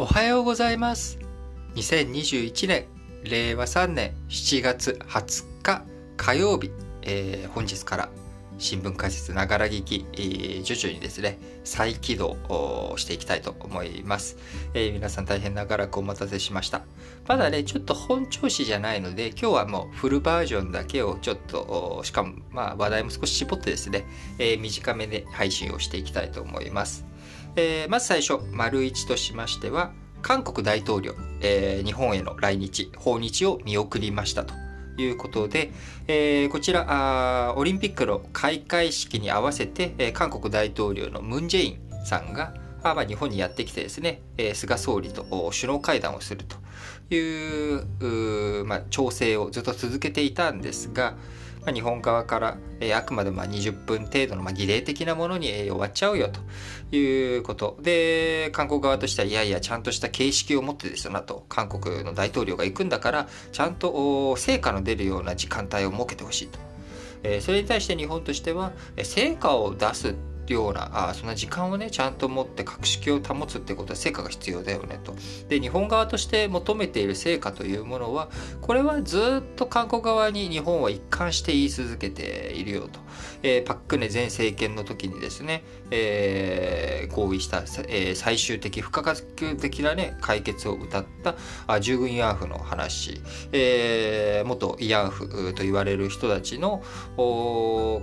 おはようございます。2021年、令和3年7月20日火曜日、えー本日から新聞解説ながら聞き、えー徐々にですね、再起動していきたいと思います。えー皆さん大変長らくお待たせしました。まだね、ちょっと本調子じゃないので、今日はもうフルバージョンだけをちょっと、しかもまあ話題も少し絞ってですね、えー短めで配信をしていきたいと思います。えーまず最初、丸一としましては、韓国大統領、えー日本への来日、訪日を見送りましたということで、えーこちらあオリンピックの開会式に合わせて、えー韓国大統領のムン・ジェインさんが、あまあ、日本にやってきてですね、えー菅総理と首脳会談をするというまあ、調整をずっと続けていたんですが、まあ、日本側から、えあくまでまあ20分程度のま儀礼的なものに、え終わっちゃうよということ。で韓国側としてはいやいやちゃんとした形式を持ってですよなと。韓国の大統領が行くんだからちゃんと成果の出るような時間帯を設けてほしいと、えそれに対して日本としてはえ成果を出すようなあそんな時間をねちゃんと持って格式を保つってことは成果が必要だよねと。で日本側として求めている成果というものはこれはずっと韓国側に日本は一貫して言い続けているよと、えーパックネ前政権の時にですね、えー合意した、えー最終的不可逆的なね解決を謳ったあ従軍慰安婦の話、えー元慰安婦と言われる人たちの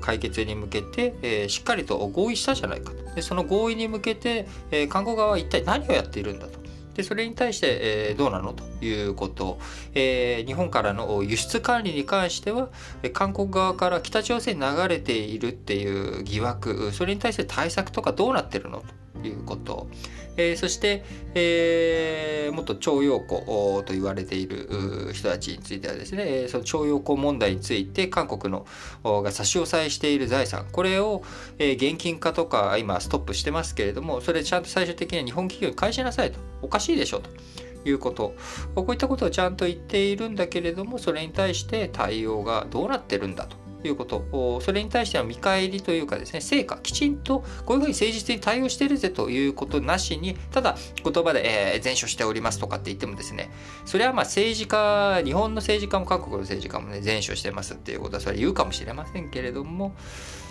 解決に向けて、えーしっかりと合意したじゃないかと。でその合意に向けて、えー韓国側は一体何をやっているんだと。でそれに対して、えーどうなのということ、えー日本からの輸出管理に関しては韓国側から北朝鮮に流れているっていう疑惑。それに対して対策とかどうなってるのと。いうこと、えーそして、えー、元徴用工と言われている人たちについてはですねその徴用工問題について韓国のが差し押さえしている財産。これを、えー現金化とか今ストップしてますけれどもそれちゃんと最終的には日本企業に返しなさいと。おかしいでしょと。いうこと。こういったことをちゃんと言っているんだけれどもそれに対して対応がどうなってるんだと。いうことそれに対しての見返りというかですね成果きちんとこういうふうに誠実に対応してるぜということなしにただ言葉で、えー、前処しておりますとかって言ってもですねそれはまあ政治家日本の政治家も韓国の政治家もね前処してますっていうことはそれ言うかもしれませんけれども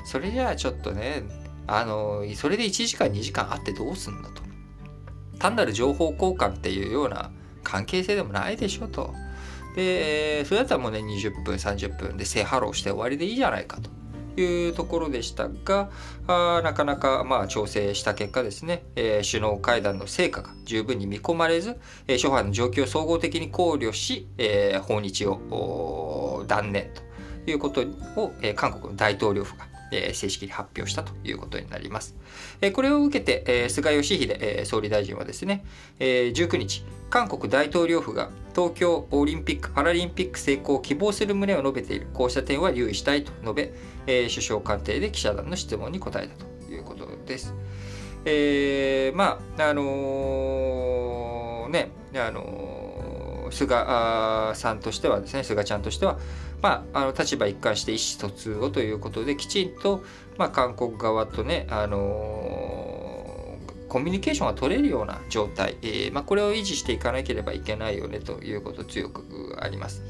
それじゃあちょっとねあのそれで1時間2時間あってどうすんのと単なる情報交換っていうような関係性でもないでしょと。で、それだったらもうね、20分、30分で正ハローして終わりでいいじゃないかというところでしたが、あなかなかまあ調整した結果ですね、えー首脳会談の成果が十分に見込まれず、えー諸般の状況を総合的に考慮し、えー訪日を断念ということを、えー韓国の大統領府が、え正式に発表したということになります。えこれを受けて、え菅義偉、え総理大臣はですね、え19日、韓国大統領府が東京オリンピック・パラリンピック成功を希望する旨を述べている、こうした点は留意したいと述べ、え首相官邸で記者団の質問に答えたということです。えーまあ、あのーね、あのー菅さんとしてはですね、菅ちゃんとしては、まあ、あの立場一貫して意思疎通をということで、きちんと、まあ、韓国側とね、あのーコミュニケーションが取れるような状態、えーまあ、これを維持していかなければいけないよねということ強くあります。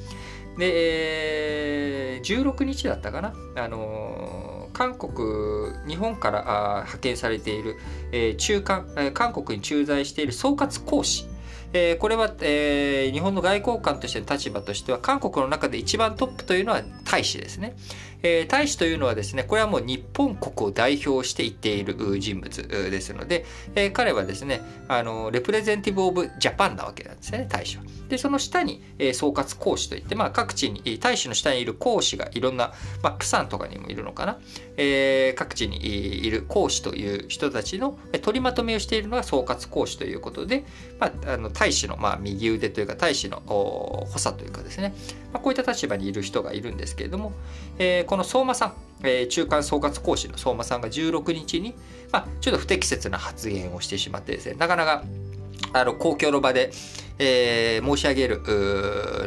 で、えー16日だったかな、あの韓国、日本からあ派遣されている、えー中韓、えー韓国に駐在している総括講師、えーこれは、えー日本の外交官としての立場としては韓国の中で一番トップというのは大使ですね。えー大使というのはですねこれはもう日本国を代表して言っている人物ですので、えー彼はですねあのレプレゼンティブ・オブ・ジャパンなわけなんですね大使は。でその下に、えー総括講師といって、まあ、各地に大使の下にいる講師がいろんな、まあ、プサンとかにもいるのかな、えー各地にいる講師という人たちの取りまとめをしているのが総括講師ということで、まあ、あの大使のまあ右腕というか大使の補佐というかですね、まあ、こういった立場にいる人がいるんですけれども、えーこの相馬さん、えー中間総括講師の相馬さんが16日に、まあ、ちょっと不適切な発言をしてしまってですねなかなかあの公共の場で、えー申し上げる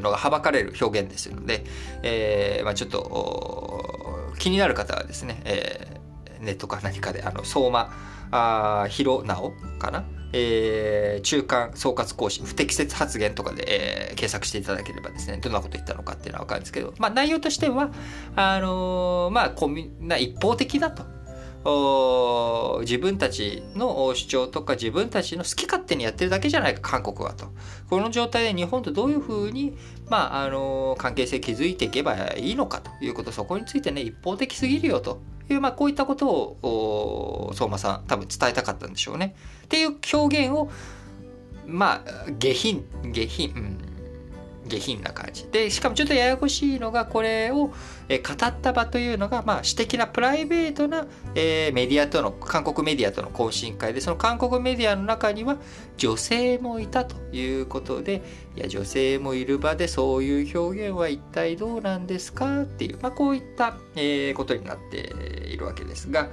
のがはばかれる表現ですので、えーまあ、ちょっと気になる方はですね、え、ネットか何かで、あの、相馬、あ広直かなえー、中間総括講師不適切発言とかで、えー、検索していただければですねどんなこと言ったのかっていうのは分かるんですけど、まあ、内容としてはあのー、まあコミな一方的だと。自分たちの主張とか自分たちの好き勝手にやってるだけじゃないか韓国はと。この状態で日本とどういうふうに、まあ、あの関係性築いていけばいいのかということそこについてね一方的すぎるよと。いう、まあ、こういったことを相馬さん多分伝えたかったんでしょうね。っていう表現をまあ下品下品、うん。下品な感じ。でしかもちょっとややこしいのがこれを、語った場というのが、まあ、私的なプライベートな、えー、メディアとの韓国メディアとの懇親会でその韓国メディアの中には女性もいたということでいや女性もいる場でそういう表現は一体どうなんですか？っていう、まあ、こういった、え、ことになっているわけですが、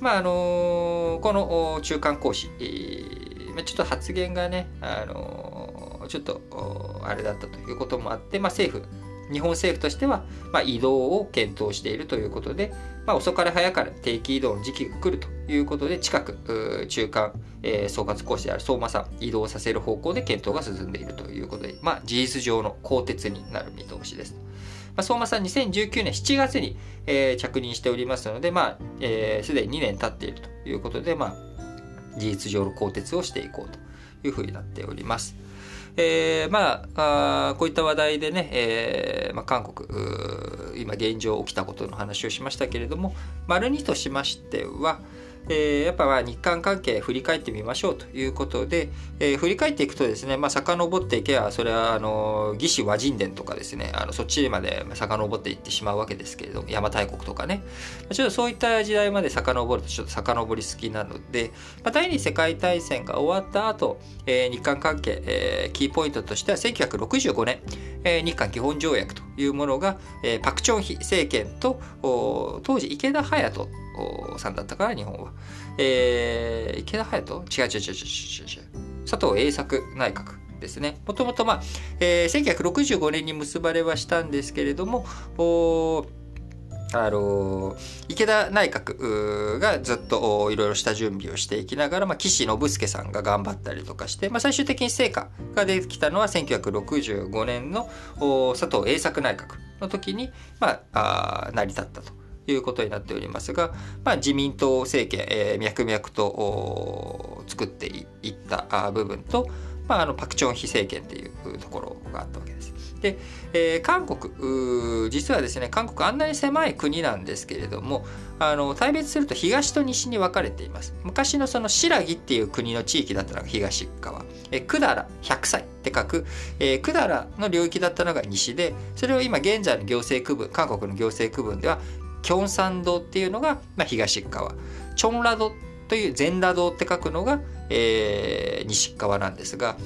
まああの、この中間講師、えー、ちょっと発言がね、あのちょっとあれだったということもあって、まあ、政府日本政府としては、まあ、移動を検討しているということで、まあ、遅かれ早かれ定期移動の時期が来るということで近く中間、えー、総括講師である相馬さん移動させる方向で検討が進んでいるということで、まあ、事実上の更迭になる見通しです。まあ、相馬さん2019年7月に、えー、着任しておりますので、まあ、す、えー、で、に2年経っているということで、まあ、事実上の更迭をしていこうというふうになっております。えー、まあこういった話題でね、えーまあ、韓国今現状起きたことの話をしましたけれども丸2としましては、えー、やっぱ日韓関係振り返ってみましょうということで、えー、振り返っていくとですね、まあ、遡っていけばそれはあの義士和人伝とかですねあのそっちまで遡っていってしまうわけですけれども邪馬台国とかね。ちょっとそういった時代まで遡るとちょっと遡り好きなので、まあ、第二次世界大戦が終わった後、えー、日韓関係、えー、キーポイントとしては1965年、えー、日韓基本条約というものが、えー、パク・チョンヒ政権と当時池田隼人さんだったから日本は。えー、池田隼人？違う違う違う違う違う。佐藤栄作内閣ですね。もともとまあ、えー、1965年に結ばれはしたんですけれども、あの池田内閣がずっといろいろした準備をしていきながら、まあ、岸信介さんが頑張ったりとかして、まあ、最終的に成果が出てきたのは1965年の佐藤栄作内閣の時に、まあ、あ成り立ったということになっておりますが、まあ、自民党政権、えー、脈々と作っていった部分と、まあ、あのパク・チョンヒ政権っていうところがあったわけです。で、えー、韓国実はですね韓国あんなに狭い国なんですけれどもあの大別すると東と西に分かれています昔のその新羅っていう国の地域だったのが東側え百済100歳って書く、えー、百済の領域だったのが西でそれを今現在の行政区分韓国の行政区分ではキョンサン道っていうのが、まあ、東側。チョンラドという全羅道って書くのが、えー、西側なんですが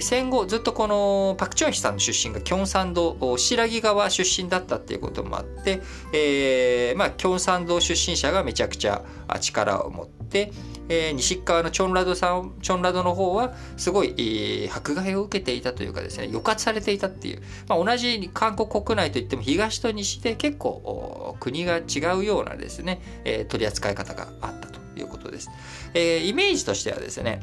戦後ずっとこのパク・チョンヒさんの出身がキョンサン道白木川出身だったっていうこともあって、えーまあ、キョンサン道出身者がめちゃくちゃ力を持って、えー、西側のチョンラドさんチョンラドの方はすごい、えー、迫害を受けていたというかですね抑圧されていたっていう、まあ、同じ韓国国内といっても東と西で結構国が違うようなですね、えー、取り扱い方があったということです。えー、イメージとしてはですね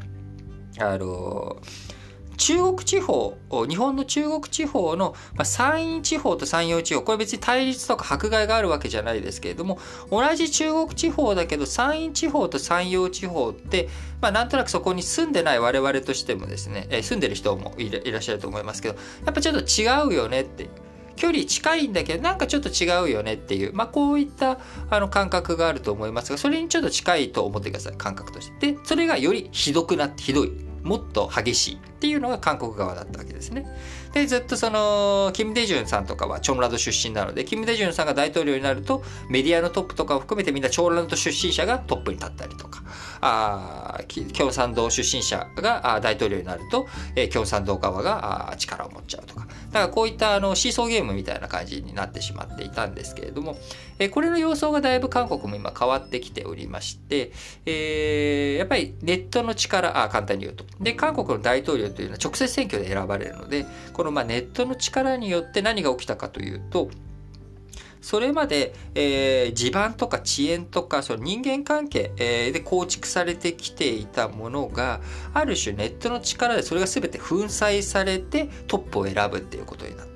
あのー中国地方、日本の中国地方の、ま、山陰地方と山陽地方、これ別に対立とか迫害があるわけじゃないですけれども、同じ中国地方だけど山陰地方と山陽地方って、まあ、なんとなくそこに住んでない我々としてもですね、え住んでる人もいらっしゃると思いますけど、やっぱちょっと違うよねって。距離近いんだけどなんかちょっと違うよねっていう、まあ、こういったあの感覚があると思いますがそれにちょっと近いと思ってください感覚として。でそれがよりひどくなってひどいもっと激しいっていうのが韓国側だったわけですね。でずっとそのキム・デジュンさんとかはチョンラド出身なのでキム・デジュンさんが大統領になるとメディアのトップとかを含めてみんなチョンラド出身者がトップに立ったりとかあ共産党出身者が大統領になると、え共産党側が力を持っちゃうとかだからこういったあのシーソーゲームみたいな感じになってしまっていたんですけれども、えこれの様相がだいぶ韓国も今変わってきておりまして、えー、やっぱりネットの力あ簡単に言うとで韓国の大統領というのは直接選挙で選ばれるのでこのまネットの力によって何が起きたかというとそれまで、えー、地盤とか遅延とかその人間関係、えー、で構築されてきていたものがある種ネットの力でそれが全て粉砕されてトップを選ぶっていうことになった。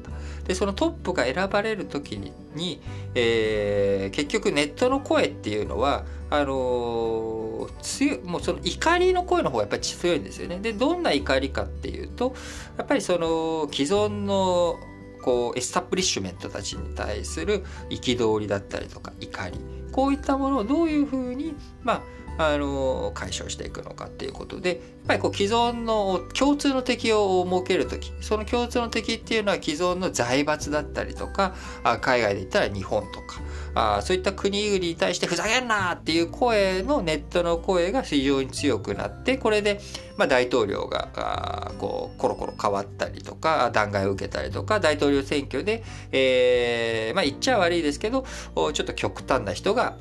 でそのトップが選ばれる時に、えー、結局ネットの声っていうのはあのー、強もうその怒りの声の方がやっぱり強いんですよね。でどんな怒りかっていうとやっぱりその既存のこうエスタブリッシュメントたちに対する憤りだったりとか怒りこういったものをどういうふうにまああの解消していくのかっていうことでやっぱりこう既存の共通の敵を設ける時その共通の敵っていうのは既存の財閥だったりとか海外で言ったら日本とかあそういった国々に対してふざけんなっていう声のネットの声が非常に強くなってこれで、まあ、大統領があこうコロコロ変わったりとか弾劾を受けたりとか大統領選挙で、えー、まあ言っちゃ悪いですけどちょっと極端な人が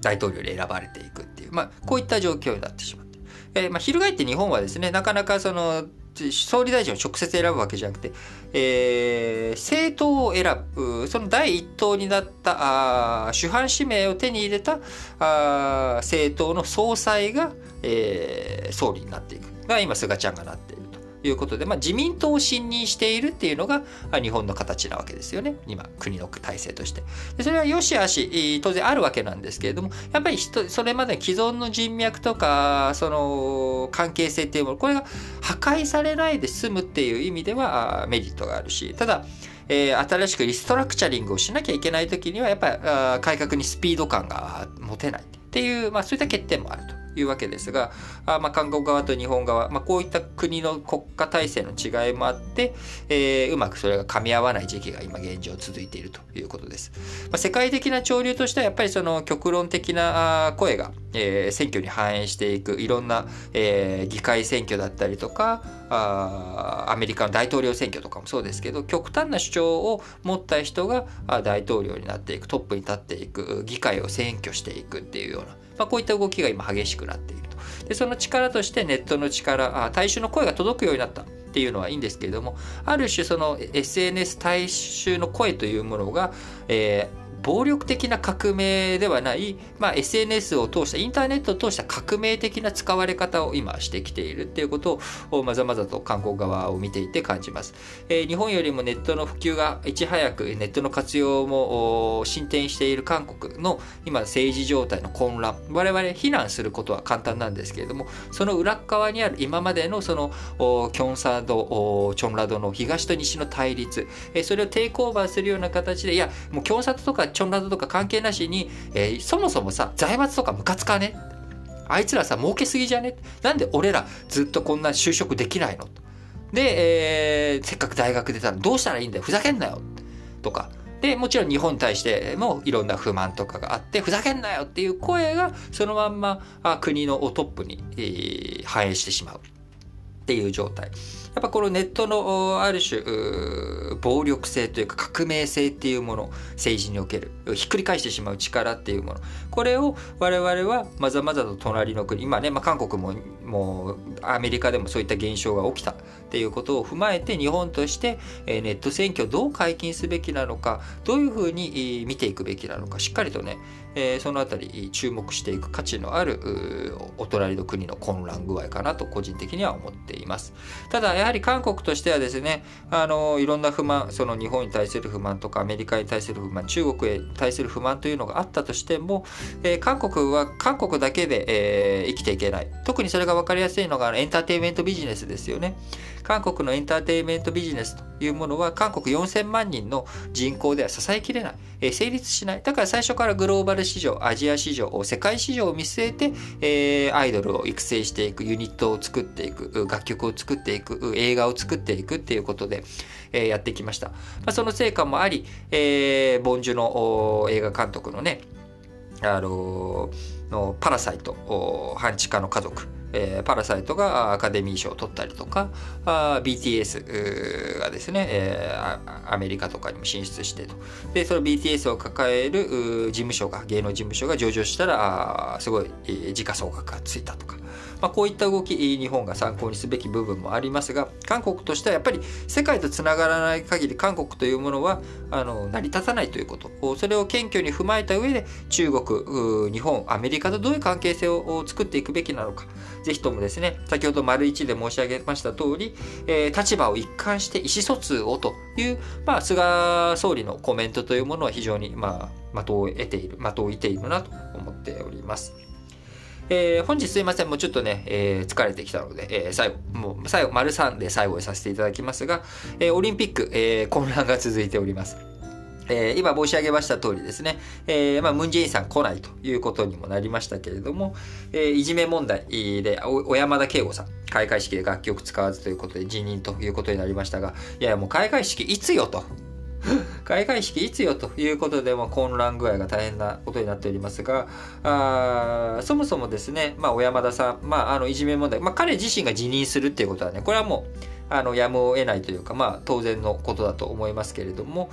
大統領に選ばれていくっていう、まあ、こういった状況になってしまって。えーまあ、翻って日本はですねなかなかその総理大臣を直接選ぶわけじゃなくて、えー、政党を選ぶその第一党になったあ主犯指名を手に入れたあ政党の総裁が、えー、総理になっていくが今菅ちゃんがなっているいうことで、まあ、自民党を信任しているっていうのが日本の形なわけですよね。今国の体制として。でそれはよしあし当然あるわけなんですけれどもやっぱりそれまで既存の人脈とかその関係性っていうものこれが破壊されないで済むっていう意味ではメリットがあるし。ただえー、新しくリストラクチャリングをしなきゃいけない時にはやっぱり改革にスピード感が持てないっていう、まあ、そういった欠点もあると。いうわけですが、あまあ、韓国側と日本側、まあ、こういった国の国家体制の違いもあって、えー、うまくそれが噛み合わない時期が今現状続いているということです。まあ、世界的な潮流としてはやっぱりその極論的な声が、えー、選挙に反映していくいろんな、えー、議会選挙だったりとかあアメリカの大統領選挙とかもそうですけど極端な主張を持った人が大統領になっていくトップに立っていく議会を選挙していくっていうようなまあ、こういった動きが今激しくなっていると。でその力としてネットの力あ大衆の声が届くようになったっていうのはいいんですけれどもある種その SNS 大衆の声というものが、えー暴力的な革命ではない、まあ、SNS を通したインターネットを通した革命的な使われ方を今してきているっていうことをまざまざと韓国側を見ていて感じます、えー、日本よりもネットの普及がいち早くネットの活用も進展している韓国の今政治状態の混乱。我々非難することは簡単なんですけれどもその裏側にある今までのそのキョンサードチョンラドの東と西の対立、えー、それをテイクオーバーするような形でいやもうキョンサドとかチョンラドとか関係なしに、えー、そもそもさ財閥とかムカつかね？あいつらさ儲けすぎじゃね？なんで俺らずっとこんな就職できないの？で、えー、せっかく大学出たらどうしたらいいんだよ？ふざけんなよ！とか。でもちろん日本に対してもいろんな不満とかがあってふざけんなよ！っていう声がそのまんま国のトップに、反映してしまう。っていう状態。やっぱこのネットのある種暴力性というか革命性っていうもの政治におけるひっくり返してしまう力っていうものこれを我々はまざまざと隣の国今ね、まあ、韓国ももうアメリカでもそういった現象が起きたっていうことを踏まえて日本としてネット選挙をどう解禁すべきなのかどういうふうに見ていくべきなのかしっかりとねそのあたり注目していく価値のあるお隣の国の混乱具合かなと個人的には思っています。ただやはり韓国としてはですねあのいろんな不満その日本に対する不満とかアメリカに対する不満中国へ対する不満というのがあったとしても、えー、韓国は韓国だけで、えー、生きていけない。特にそれが分かりやすいのがエンターテインメントビジネスですよね。韓国のエンターテインメントビジネスというものは韓国4000万人の人口では支えきれない、え、成立しない。だから最初からグローバル市場アジア市場世界市場を見据えて、えー、アイドルを育成していくユニットを作っていく楽曲を作っていく映画を作っていくっていうことで、えー、やってきました、まあ、その成果もあり、えー、ボンジュの映画監督のねあののパラサイト半地下の家族えー、パラサイトがアカデミー賞を取ったりとか、BTS がですね、えー、アメリカとかにも進出してと。で、その BTS を抱える事務所が、芸能事務所が上場したら、すごい、時価総額がついたとか。まあ、こういった動き、日本が参考にすべき部分もありますが、韓国としてはやっぱり世界とつながらない限り韓国というものはあの成り立たないということ。それを謙虚に踏まえた上で中国、日本、アメリカとどういう関係性を作っていくべきなのか。ぜひともですね、先ほど丸一で申し上げました通り、えー、立場を一貫して意思疎通をという、まあ、菅総理のコメントというものは非常に、まあ、的を得ている、的を置いているなと思っております。えー、本日すいません、もうちょっとね、えー、疲れてきたので、えー、最後、もう最後、丸3で最後にさせていただきますが、えオリンピック、え混乱が続いております。えー、今申し上げました通りですね、えー、まあ、ムンジェインさん来ないということにもなりましたけれども、えー、いじめ問題で、小山田圭吾さん、開会式で楽曲使わずということで辞任ということになりましたが、いやもう開会式いつよと。開会式いつよということで、まあ、混乱具合が大変なことになっておりますが、あそもそもですね、まあ、小山田さん、まあ、あのいじめ問題、まあ、彼自身が辞任するっていうことはね、これはもう、あのやむを得ないというか、まあ、当然のことだと思いますけれども、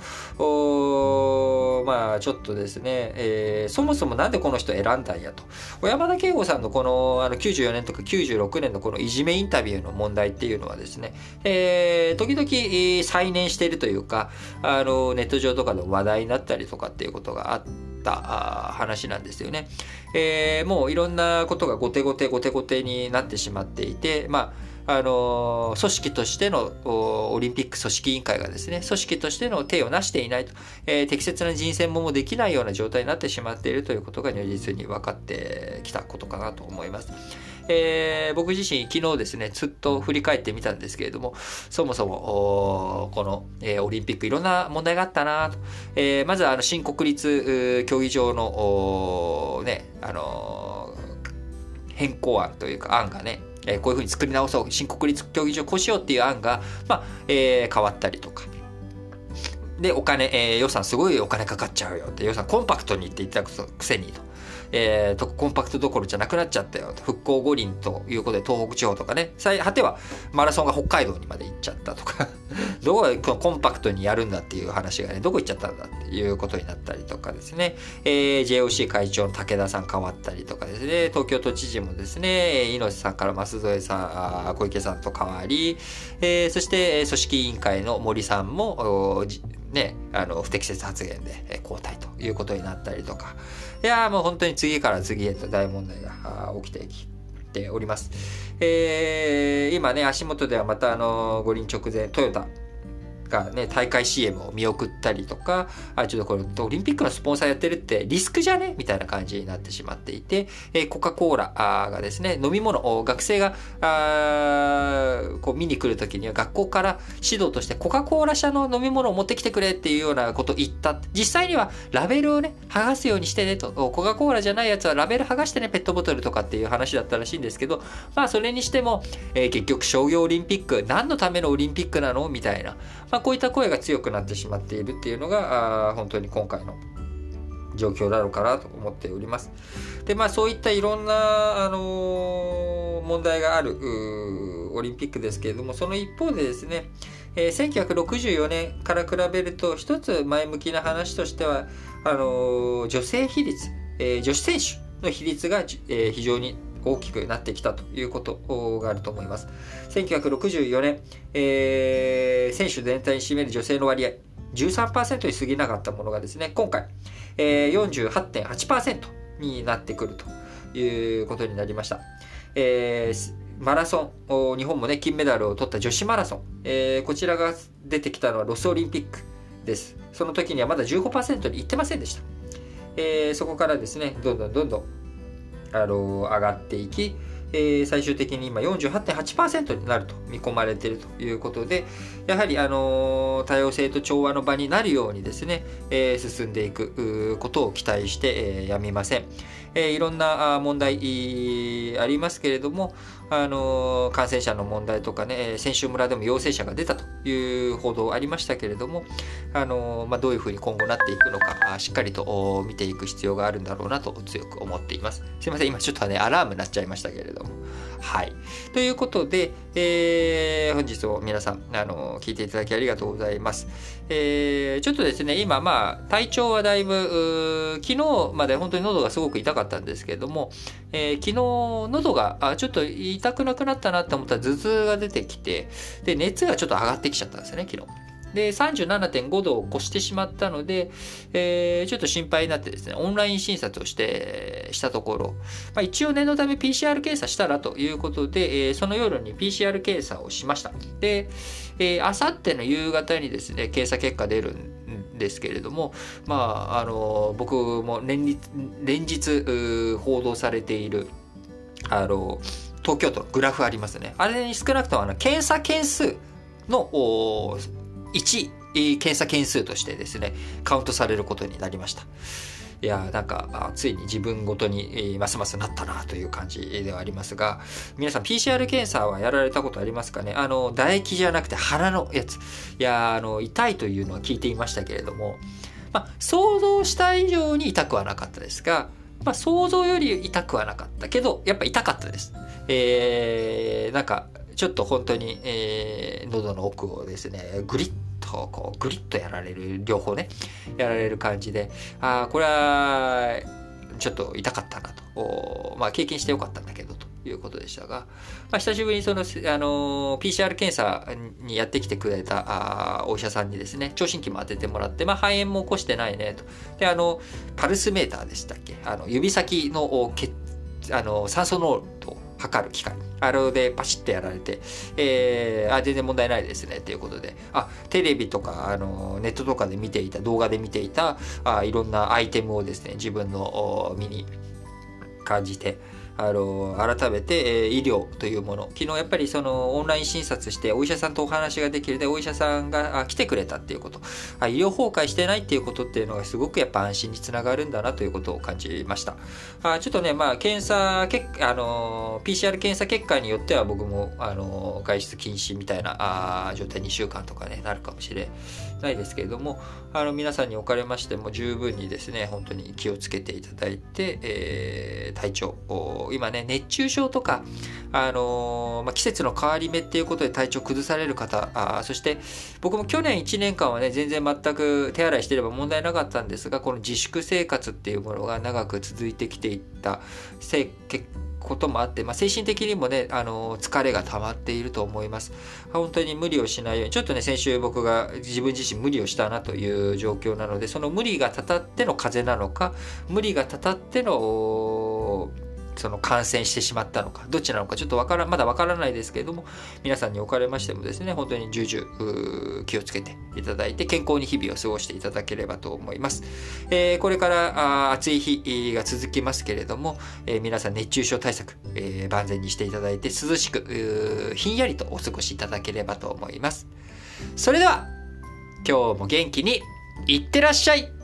まあ、ちょっとですね、えー、そもそもなんでこの人選んだんやと。小山田圭吾さんのこのあの94年とか96年のこのいじめインタビューの問題っていうのはですね、えー、時々再燃しているというか、あのネット上とかで話題になったりとかっていうことがあって、た話なんですよね。えー、もういろんなことが後手後手後手後手になってしまっていて、まああの組織としてのオリンピック組織委員会がですね、組織としての手をなしていないと、えー、適切な人選ももできないような状態になってしまっているということが如実に分かってきたことかなと思います。えー、僕自身昨日ですね、ずっと振り返ってみたんですけれども、そもそも、この、えー、オリンピックいろんな問題があったなと。えー、まずは、あの、新国立競技場の、ね、あの変更案というか案がね、えこういうふうに作り直そう、新国立競技場こうしようっていう案が、まあ、えー、変わったりとか。で、お金、えー、予算すごいお金かかっちゃうよって、予算コンパクトにって言ったくせにと。えー、とコンパクトどころじゃなくなっちゃったよ。復興五輪ということで東北地方とかね。最果てはマラソンが北海道にまで行っちゃったとか。どこがコンパクトにやるんだっていう話がねどこ行っちゃったんだっていうことになったりとかですね、えー、JOC 会長の武田さん変わったりとかですね。東京都知事もですね猪瀬さんから舛添さん小池さんと変わり、えー、そして組織委員会の森さんもね、あの不適切発言で交代と。いうことになったりとか、いやもう本当に次から次へと大問題が起きてきております。えー、今ね、足元ではまたあの五輪直前、トヨタがね、大会 CM を見送ったりとか、あ、ちょっとこれ、オリンピックのスポンサーやってるってリスクじゃね？みたいな感じになってしまっていて、えー、コカ・コーラがですね、飲み物を、学生が、あこう見に来るときには学校から指導としてコカ・コーラ社の飲み物を持ってきてくれっていうようなことを言った。実際にはラベルをね、剥がすようにしてねと、コカ・コーラじゃないやつはラベル剥がしてね、ペットボトルとかっていう話だったらしいんですけど、まあそれにしても、えー、結局商業オリンピック、何のためのオリンピックなの？みたいな。ま、まこういった声が強くなってしまっているっていうのが、本当に今回の状況なのかなと思っております。で、まあそういったいろんな、あのー、問題があるオリンピックですけれども、その一方でですね、えー、1964年から比べると一つ前向きな話としては、あのー、女性比率、えー、女子選手の比率が、えー、非常に大きくなってきたということがあると思います。1964年、えー、選手全体に占める女性の割合、13%に過ぎなかったものがですね、今回、えー、48.8%になってくるということになりました。えー、マラソン、日本もね、金メダルを取った女子マラソン、えー、こちらが出てきたのはロスオリンピックです。その時にはまだ15%にいってませんでした。えー、そこからですね、どんどんどんどんあの上がっていき、えー、最終的に今48.8%になると見込まれているということで、やはり、あの多様性と調和の場になるようにですね、えー、進んでいくことを期待して、えー、やみません。え、いろんな問題ありますけれども、あの感染者の問題とかね、選手村でも陽性者が出たという報道ありましたけれども、あのまあ、どういうふうに今後なっていくのか、しっかりと見ていく必要があるんだろうなと強く思っています。すいません、今ちょっとね、アラームになっちゃいましたけれども。はい。ということで、えー、本日も皆さん、あの聞いていただきありがとうございます。えー、ちょっとですね、今、まあ、体調はだいぶ、昨日まで本当に喉がすごく痛かったんですけれども、えー、昨日喉があちょっと痛くなくなったなって思ったら頭痛が出てきて、で、熱がちょっと上がってきちゃったんですよね、昨日。で、37.5度を越してしまったので、えー、ちょっと心配になってですね、オンライン診察をして、したところ、まあ、一応念のため PCR 検査したらということで、えー、その夜に PCR 検査をしました。で、あさっての夕方にですね、検査結果出るんですけれども、まあ、あの、僕も連日、連日報道されている、あの、東京都のグラフありますね。あれに少なくともあの検査件数の1、検査件数としてですね、カウントされることになりました。いやなんかついに自分ごとにますますなったなという感じではありますが皆さん PCR 検査はやられたことありますかね？あの唾液じゃなくて鼻のやついやあの痛いというのは聞いていましたけれども、まあ、想像した以上に痛くはなかったですが、まあ、想像より痛くはなかったけどやっぱ痛かったです。えー、なんかちょっと本当に、えー、喉の奥をですね、グリッとこうグリッとやられる、両方ね、やられる感じで、ああ、これはちょっと痛かったなと、まあ経験してよかったんだけどということでしたが、まあ、久しぶりにその、あの PCR 検査にやってきてくれたあお医者さんにですね、聴診器も当ててもらって、まあ肺炎も起こしてないねと。で、あの、パルスメーターでしたっけ？あの指先の血あの酸素濃度測る機械。あれでパシッとやられて、えー、あ、全然問題ないですね、ということで、あ、テレビとか、あの、ネットとかで見ていた、動画で見ていた、あいろんなアイテムをですね、自分の身に感じて、あの改めて、え、医療というもの。昨日やっぱりそのオンライン診察してお医者さんとお話ができるでお医者さんが来てくれたっていうこと。あ医療崩壊してないっていうことっていうのがすごくやっぱ安心につながるんだなということを感じました。あちょっとねまあ検査結あの PCR 検査結果によっては僕もあの外出禁止みたいなあ状態2週間とかねなるかもしれないですけれどもあの皆さんにおかれましても十分にですね本当に気をつけていただいて、えー、体調今ね、熱中症とか、あのー、まあ、季節の変わり目っていうことで体調崩される方、あそして僕も去年1年間はね、全然全く手洗いしてれば問題なかったんですが、この自粛生活っていうものが長く続いてきていった結こともあって、まあ、精神的にもね、あの、疲れが溜まっていると思います。本当に無理をしないように、ちょっとね、先週僕が自分自身無理をしたなという状況なので、その無理がたたっての風邪なのか、無理がたたってのその感染してしまったのか、どっちなのかちょっとわから、まだわからないですけれども、皆さんにおかれましてもですね、本当に重々気をつけていただいて、健康に日々を過ごしていただければと思います。えー、これから暑い日が続きますけれども、えー、皆さん熱中症対策、えー、万全にしていただいて、涼しく、ひんやりとお過ごしいただければと思います。それでは、今日も元気にいってらっしゃい